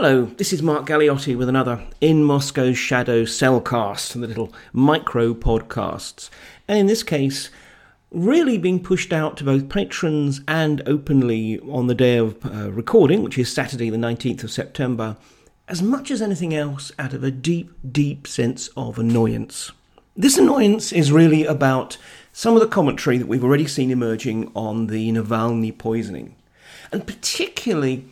Hello, this is Mark Galeotti with another In Moscow's Shadow Cellcast, the little micro podcasts. And in this case, really being pushed out to both patrons and openly on the day of uh, recording, which is Saturday, the 19th of September, as much as anything else out of a deep, deep sense of annoyance. This annoyance is really about some of the commentary that we've already seen emerging on the Navalny poisoning. And particularly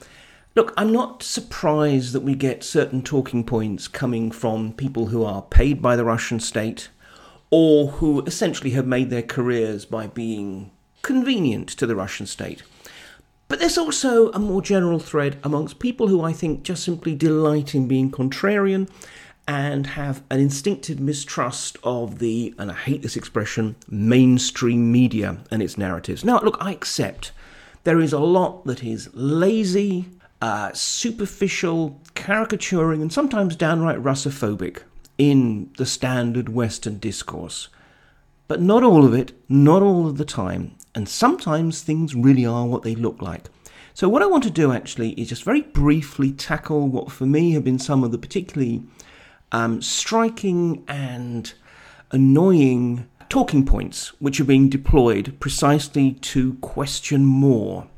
Look, I'm not surprised that we get certain talking points coming from people who are paid by the Russian state or who essentially have made their careers by being convenient to the Russian state. But there's also a more general thread amongst people who I think just simply delight in being contrarian and have an instinctive mistrust of the, and I hate this expression, mainstream media and its narratives. Now, look, I accept there is a lot that is lazy, uh, superficial, caricaturing, and sometimes downright Russophobic in the standard Western discourse. But not all of it, not all of the time, and sometimes things really are what they look like. So, what I want to do actually is just very briefly tackle what for me have been some of the particularly um, striking and annoying talking points which are being deployed precisely to question more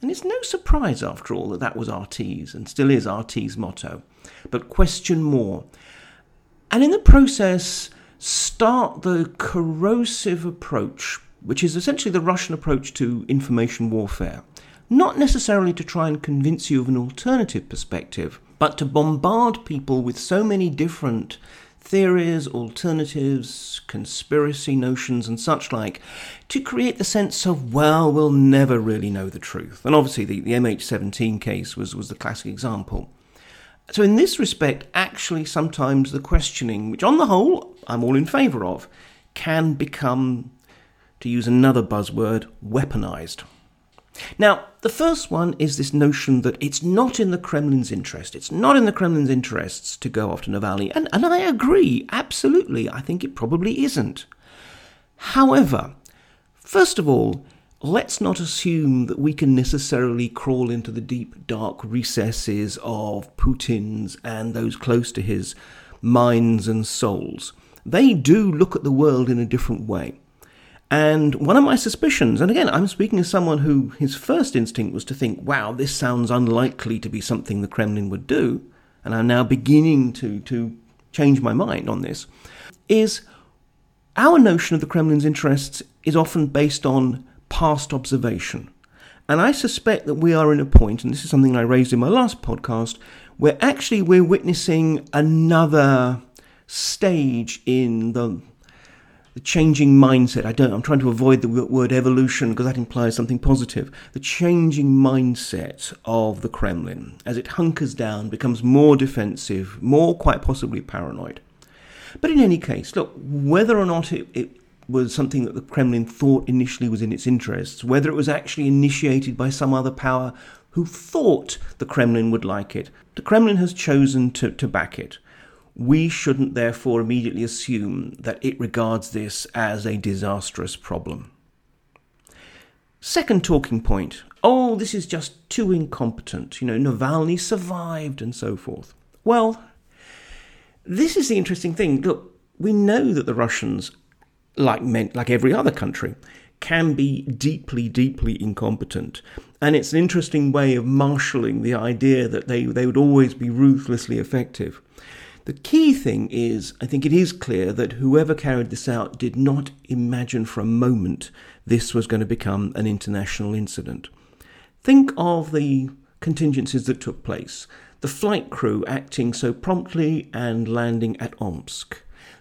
and it's no surprise, after all, that that was RT's and still is RT's motto. But question more. And in the process, start the corrosive approach, which is essentially the Russian approach to information warfare. Not necessarily to try and convince you of an alternative perspective, but to bombard people with so many different theories, alternatives, conspiracy notions, and such like, to create the sense of, well, we'll never really know the truth. And obviously, the, the MH17 case was, was the classic example. So, in this respect, actually, sometimes the questioning, which on the whole I'm all in favour of, can become, to use another buzzword, weaponized. Now, the first one is this notion that it's not in the Kremlin's interest. It's not in the Kremlin's interests to go after Navalny. And, and I agree, absolutely. I think it probably isn't. However, first of all, let's not assume that we can necessarily crawl into the deep, dark recesses of Putin's and those close to his minds and souls. They do look at the world in a different way. And one of my suspicions, and again, I'm speaking as someone who his first instinct was to think, wow, this sounds unlikely to be something the Kremlin would do, and I'm now beginning to, to change my mind on this, is our notion of the Kremlin's interests is often based on past observation. And I suspect that we are in a point, and this is something I raised in my last podcast, where actually we're witnessing another stage in the the changing mindset. I don't. I'm trying to avoid the word evolution because that implies something positive. The changing mindset of the Kremlin as it hunkers down, becomes more defensive, more quite possibly paranoid. But in any case, look, whether or not it, it was something that the Kremlin thought initially was in its interests, whether it was actually initiated by some other power who thought the Kremlin would like it, the Kremlin has chosen to, to back it. We shouldn't therefore immediately assume that it regards this as a disastrous problem. Second talking point oh, this is just too incompetent. You know, Navalny survived and so forth. Well, this is the interesting thing. Look, we know that the Russians, like, men, like every other country, can be deeply, deeply incompetent. And it's an interesting way of marshalling the idea that they, they would always be ruthlessly effective. The key thing is, I think it is clear that whoever carried this out did not imagine for a moment this was going to become an international incident. Think of the contingencies that took place. The flight crew acting so promptly and landing at Omsk.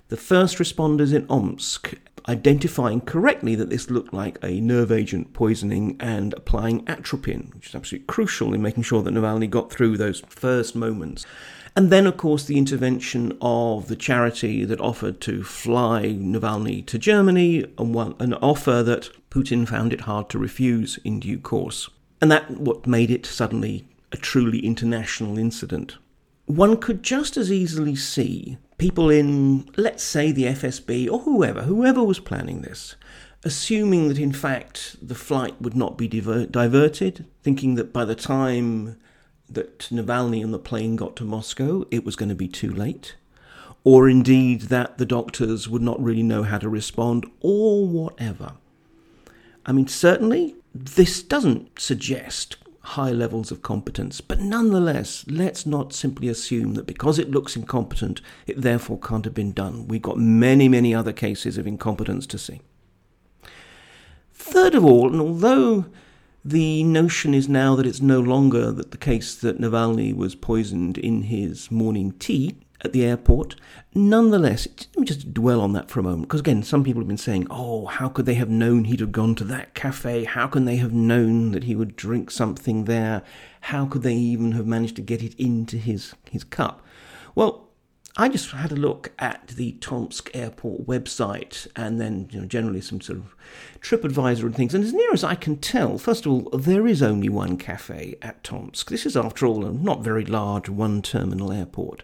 The first responders in Omsk identifying correctly that this looked like a nerve agent poisoning and applying atropine, which is absolutely crucial in making sure that Navalny got through those first moments. And then, of course, the intervention of the charity that offered to fly Navalny to Germany, an offer that Putin found it hard to refuse in due course. And that what made it suddenly a truly international incident. One could just as easily see people in, let's say, the FSB or whoever, whoever was planning this, assuming that in fact the flight would not be diver- diverted, thinking that by the time that Navalny and the plane got to Moscow, it was going to be too late, or indeed that the doctors would not really know how to respond, or whatever. I mean, certainly this doesn't suggest high levels of competence, but nonetheless, let's not simply assume that because it looks incompetent, it therefore can't have been done. We've got many, many other cases of incompetence to see. Third of all, and although the notion is now that it's no longer that the case that Navalny was poisoned in his morning tea at the airport. Nonetheless, let me just dwell on that for a moment, because again, some people have been saying, oh, how could they have known he'd have gone to that cafe? How can they have known that he would drink something there? How could they even have managed to get it into his, his cup? Well, I just had a look at the Tomsk airport website and then you know, generally some sort of TripAdvisor and things. And as near as I can tell, first of all, there is only one cafe at Tomsk. This is, after all, a not very large one terminal airport.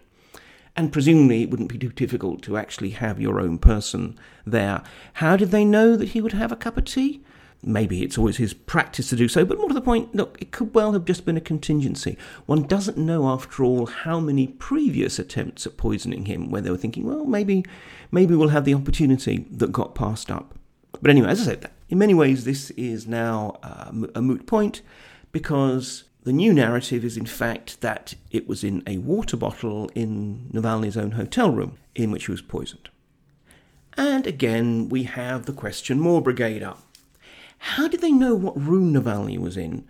And presumably it wouldn't be too difficult to actually have your own person there. How did they know that he would have a cup of tea? Maybe it's always his practice to do so, but more to the point, look, it could well have just been a contingency. One doesn't know, after all, how many previous attempts at poisoning him, where they were thinking, well, maybe, maybe we'll have the opportunity that got passed up. But anyway, as I said, in many ways, this is now uh, a moot point because the new narrative is, in fact, that it was in a water bottle in Navalny's own hotel room in which he was poisoned. And again, we have the question more brigade up. How did they know what room Navalny was in,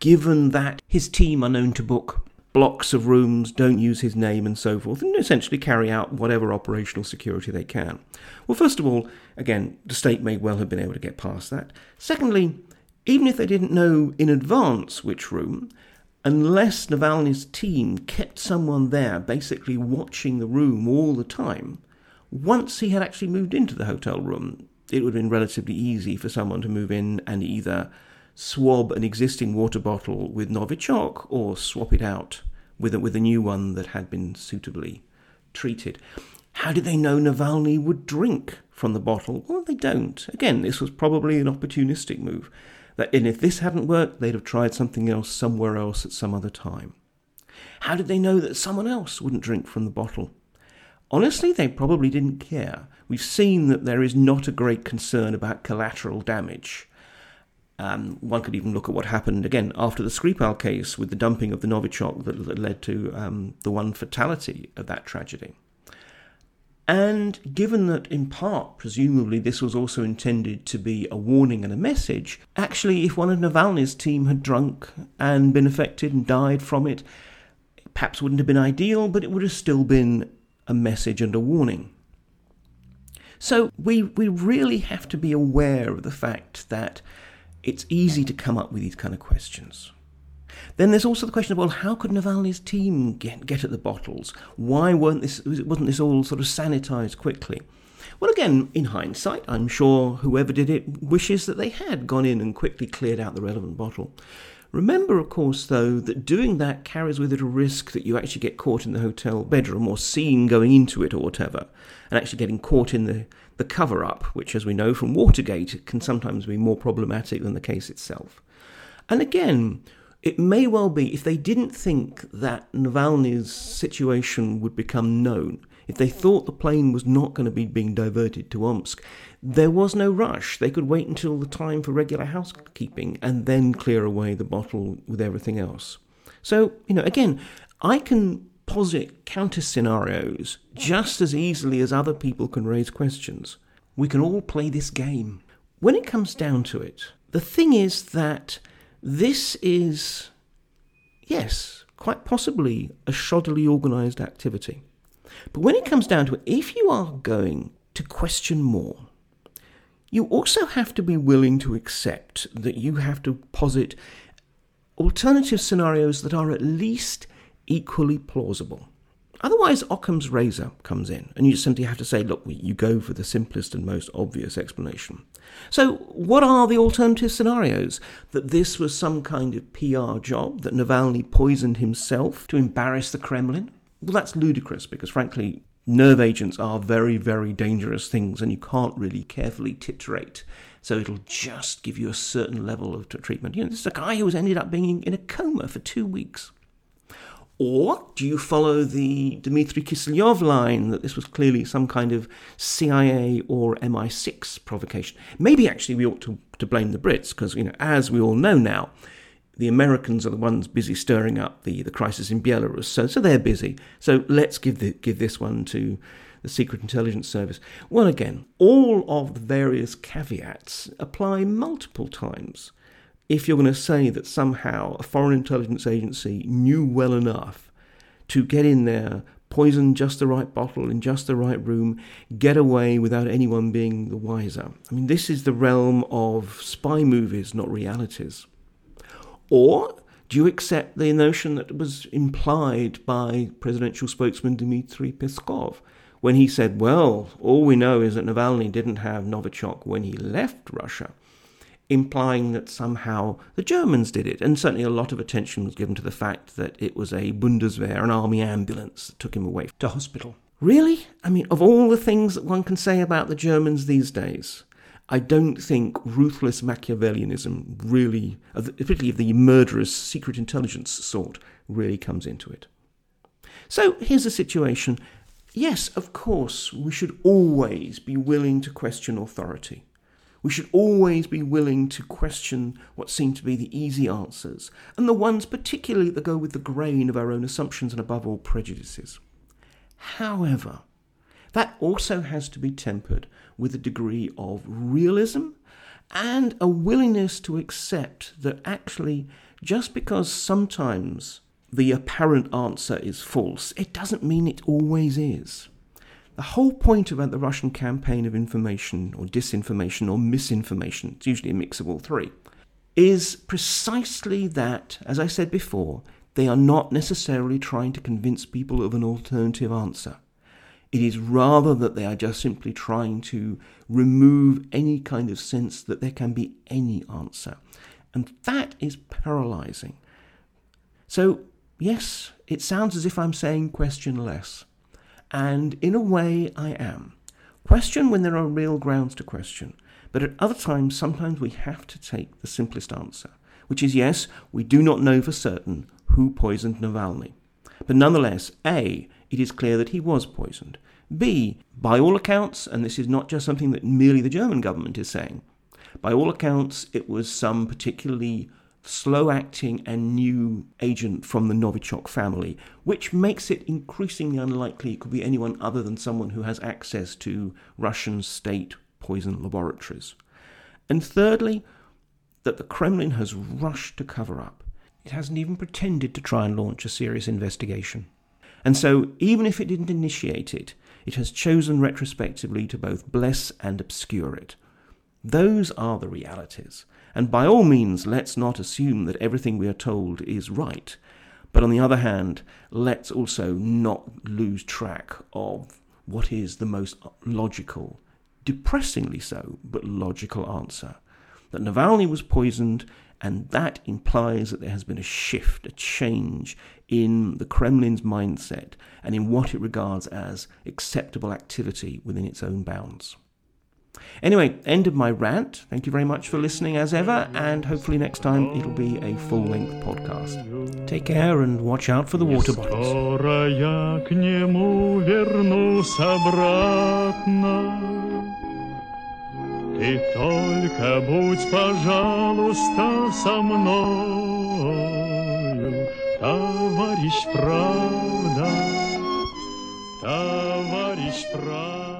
given that his team are known to book blocks of rooms, don't use his name, and so forth, and essentially carry out whatever operational security they can? Well, first of all, again, the state may well have been able to get past that. Secondly, even if they didn't know in advance which room, unless Navalny's team kept someone there basically watching the room all the time, once he had actually moved into the hotel room, it would have been relatively easy for someone to move in and either swab an existing water bottle with Novichok or swap it out with a, with a new one that had been suitably treated. How did they know Navalny would drink from the bottle? Well, they don't. Again, this was probably an opportunistic move. That, and if this hadn't worked, they'd have tried something else somewhere else at some other time. How did they know that someone else wouldn't drink from the bottle? Honestly, they probably didn't care. We've seen that there is not a great concern about collateral damage. Um, one could even look at what happened again after the Skripal case with the dumping of the Novichok that, that led to um, the one fatality of that tragedy. And given that, in part, presumably, this was also intended to be a warning and a message, actually, if one of Navalny's team had drunk and been affected and died from it, it perhaps wouldn't have been ideal, but it would have still been a message and a warning. So we, we really have to be aware of the fact that it's easy to come up with these kind of questions. Then there's also the question of well, how could Navalny's team get, get at the bottles? Why weren't this wasn't this all sort of sanitized quickly? Well, again, in hindsight, I'm sure whoever did it wishes that they had gone in and quickly cleared out the relevant bottle. Remember, of course, though, that doing that carries with it a risk that you actually get caught in the hotel bedroom or seen going into it or whatever, and actually getting caught in the, the cover up, which, as we know from Watergate, can sometimes be more problematic than the case itself. And again, it may well be if they didn't think that Navalny's situation would become known, if they thought the plane was not going to be being diverted to Omsk, there was no rush. They could wait until the time for regular housekeeping and then clear away the bottle with everything else. So, you know, again, I can posit counter scenarios just as easily as other people can raise questions. We can all play this game. When it comes down to it, the thing is that this is, yes, quite possibly a shoddily organised activity. But when it comes down to it, if you are going to question more, you also have to be willing to accept that you have to posit alternative scenarios that are at least equally plausible. Otherwise, Occam's razor comes in, and you simply have to say, look, you go for the simplest and most obvious explanation. So, what are the alternative scenarios? That this was some kind of PR job, that Navalny poisoned himself to embarrass the Kremlin? Well, that's ludicrous because, frankly, nerve agents are very, very dangerous things and you can't really carefully titrate. So it'll just give you a certain level of treatment. You know, this is a guy who was ended up being in a coma for two weeks. Or do you follow the Dmitry Kiselyov line that this was clearly some kind of CIA or MI6 provocation? Maybe actually we ought to, to blame the Brits because, you know, as we all know now, the Americans are the ones busy stirring up the, the crisis in Belarus, so so they're busy. So let's give the, give this one to the Secret Intelligence Service. Well, again, all of the various caveats apply multiple times if you're going to say that somehow a foreign intelligence agency knew well enough to get in there, poison just the right bottle in just the right room, get away without anyone being the wiser. I mean, this is the realm of spy movies, not realities. Or do you accept the notion that was implied by presidential spokesman Dmitry Peskov when he said, well, all we know is that Navalny didn't have Novichok when he left Russia? Implying that somehow the Germans did it. And certainly a lot of attention was given to the fact that it was a Bundeswehr, an army ambulance, that took him away to hospital. Really? I mean, of all the things that one can say about the Germans these days, I don't think ruthless Machiavellianism really, particularly of the murderous secret intelligence sort, really comes into it. So here's the situation. Yes, of course, we should always be willing to question authority. We should always be willing to question what seem to be the easy answers, and the ones particularly that go with the grain of our own assumptions and above all prejudices. However, that also has to be tempered with a degree of realism and a willingness to accept that actually, just because sometimes the apparent answer is false, it doesn't mean it always is. The whole point about the Russian campaign of information or disinformation or misinformation, it's usually a mix of all three, is precisely that, as I said before, they are not necessarily trying to convince people of an alternative answer. It is rather that they are just simply trying to remove any kind of sense that there can be any answer. And that is paralyzing. So, yes, it sounds as if I'm saying question less. And in a way, I am. Question when there are real grounds to question. But at other times, sometimes we have to take the simplest answer, which is yes, we do not know for certain who poisoned Navalny. But nonetheless, A, it is clear that he was poisoned. B, by all accounts, and this is not just something that merely the German government is saying, by all accounts, it was some particularly slow acting and new agent from the Novichok family, which makes it increasingly unlikely it could be anyone other than someone who has access to Russian state poison laboratories. And thirdly, that the Kremlin has rushed to cover up. It hasn't even pretended to try and launch a serious investigation. And so, even if it didn't initiate it, it has chosen retrospectively to both bless and obscure it. Those are the realities. And by all means, let's not assume that everything we are told is right. But on the other hand, let's also not lose track of what is the most logical, depressingly so, but logical answer. That Navalny was poisoned, and that implies that there has been a shift, a change in the Kremlin's mindset and in what it regards as acceptable activity within its own bounds. Anyway, end of my rant. Thank you very much for listening as ever, and hopefully next time it'll be a full length podcast. Take care and watch out for the water bottles. Ты только будь, пожалуйста, со мною, товарищ правда, товарищ правда.